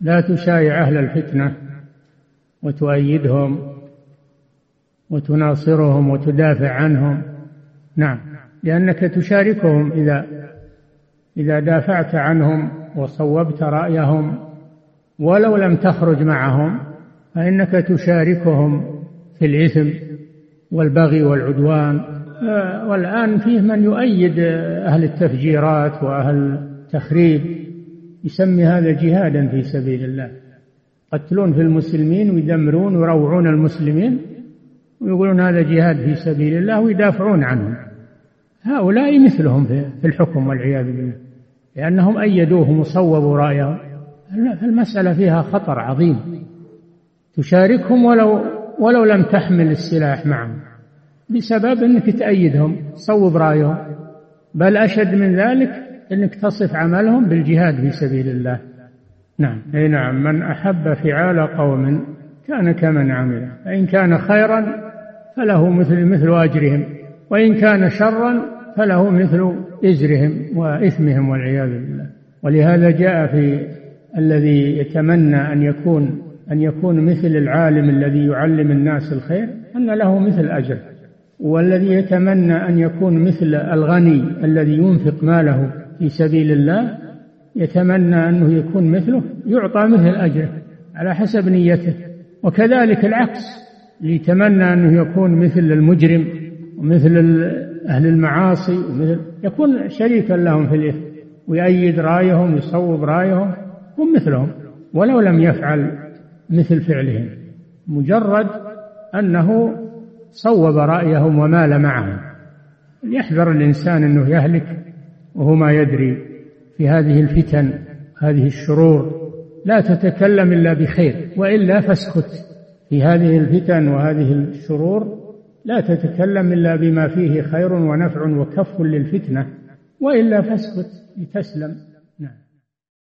لا تشايع أهل الفتنة وتؤيدهم وتناصرهم وتدافع عنهم. نعم. لأنك تشاركهم إذا إذا دافعت عنهم وصوبت رأيهم ولو لم تخرج معهم فإنك تشاركهم في الإثم والبغي والعدوان. والآن فيه من يؤيد أهل التفجيرات وأهل التخريب. يسمي هذا جهادا في سبيل الله. يقتلون في المسلمين ويدمرون ويروعون المسلمين ويقولون هذا جهاد في سبيل الله ويدافعون عنهم. هؤلاء مثلهم في الحكم والعياذ بالله. لأنهم أيدوهم وصوبوا رأيهم المسألة فيها خطر عظيم. تشاركهم ولو ولو لم تحمل السلاح معهم. بسبب أنك تأيدهم تصوب رأيهم. بل أشد من ذلك إنك تصف عملهم بالجهاد في سبيل الله. نعم. أي نعم. من أحب فعال قوم كان كمن عمل. فإن كان خيرا فله مثل مثل أجرهم. وإن كان شرا فله مثل إزرهم وإثمهم والعياذ بالله. ولهذا جاء في الذي يتمنى أن يكون أن يكون مثل العالم الذي يعلم الناس الخير أن له مثل أجر. والذي يتمنى أن يكون مثل الغني الذي ينفق ماله في سبيل الله يتمنى أنه يكون مثله يعطى مثل اجره على حسب نيته. وكذلك العكس يتمنى أنه يكون مثل المجرم ومثل أهل المعاصي ومثل يكون شريكا لهم في الإثم ويأيد رأيهم ويصوب رأيهم هم مثلهم ولو لم يفعل مثل فعلهم. مجرد أنه صوب رأيهم ومال معهم. يحذر الإنسان أنه يهلك وهو ما يدري في هذه الفتن هذه الشرور. لا تتكلم إلا بخير وإلا فاسكت. في هذه الفتن وهذه الشرور لا تتكلم إلا بما فيه خير ونفع وكف للفتنة وإلا فاسكت لتسلم.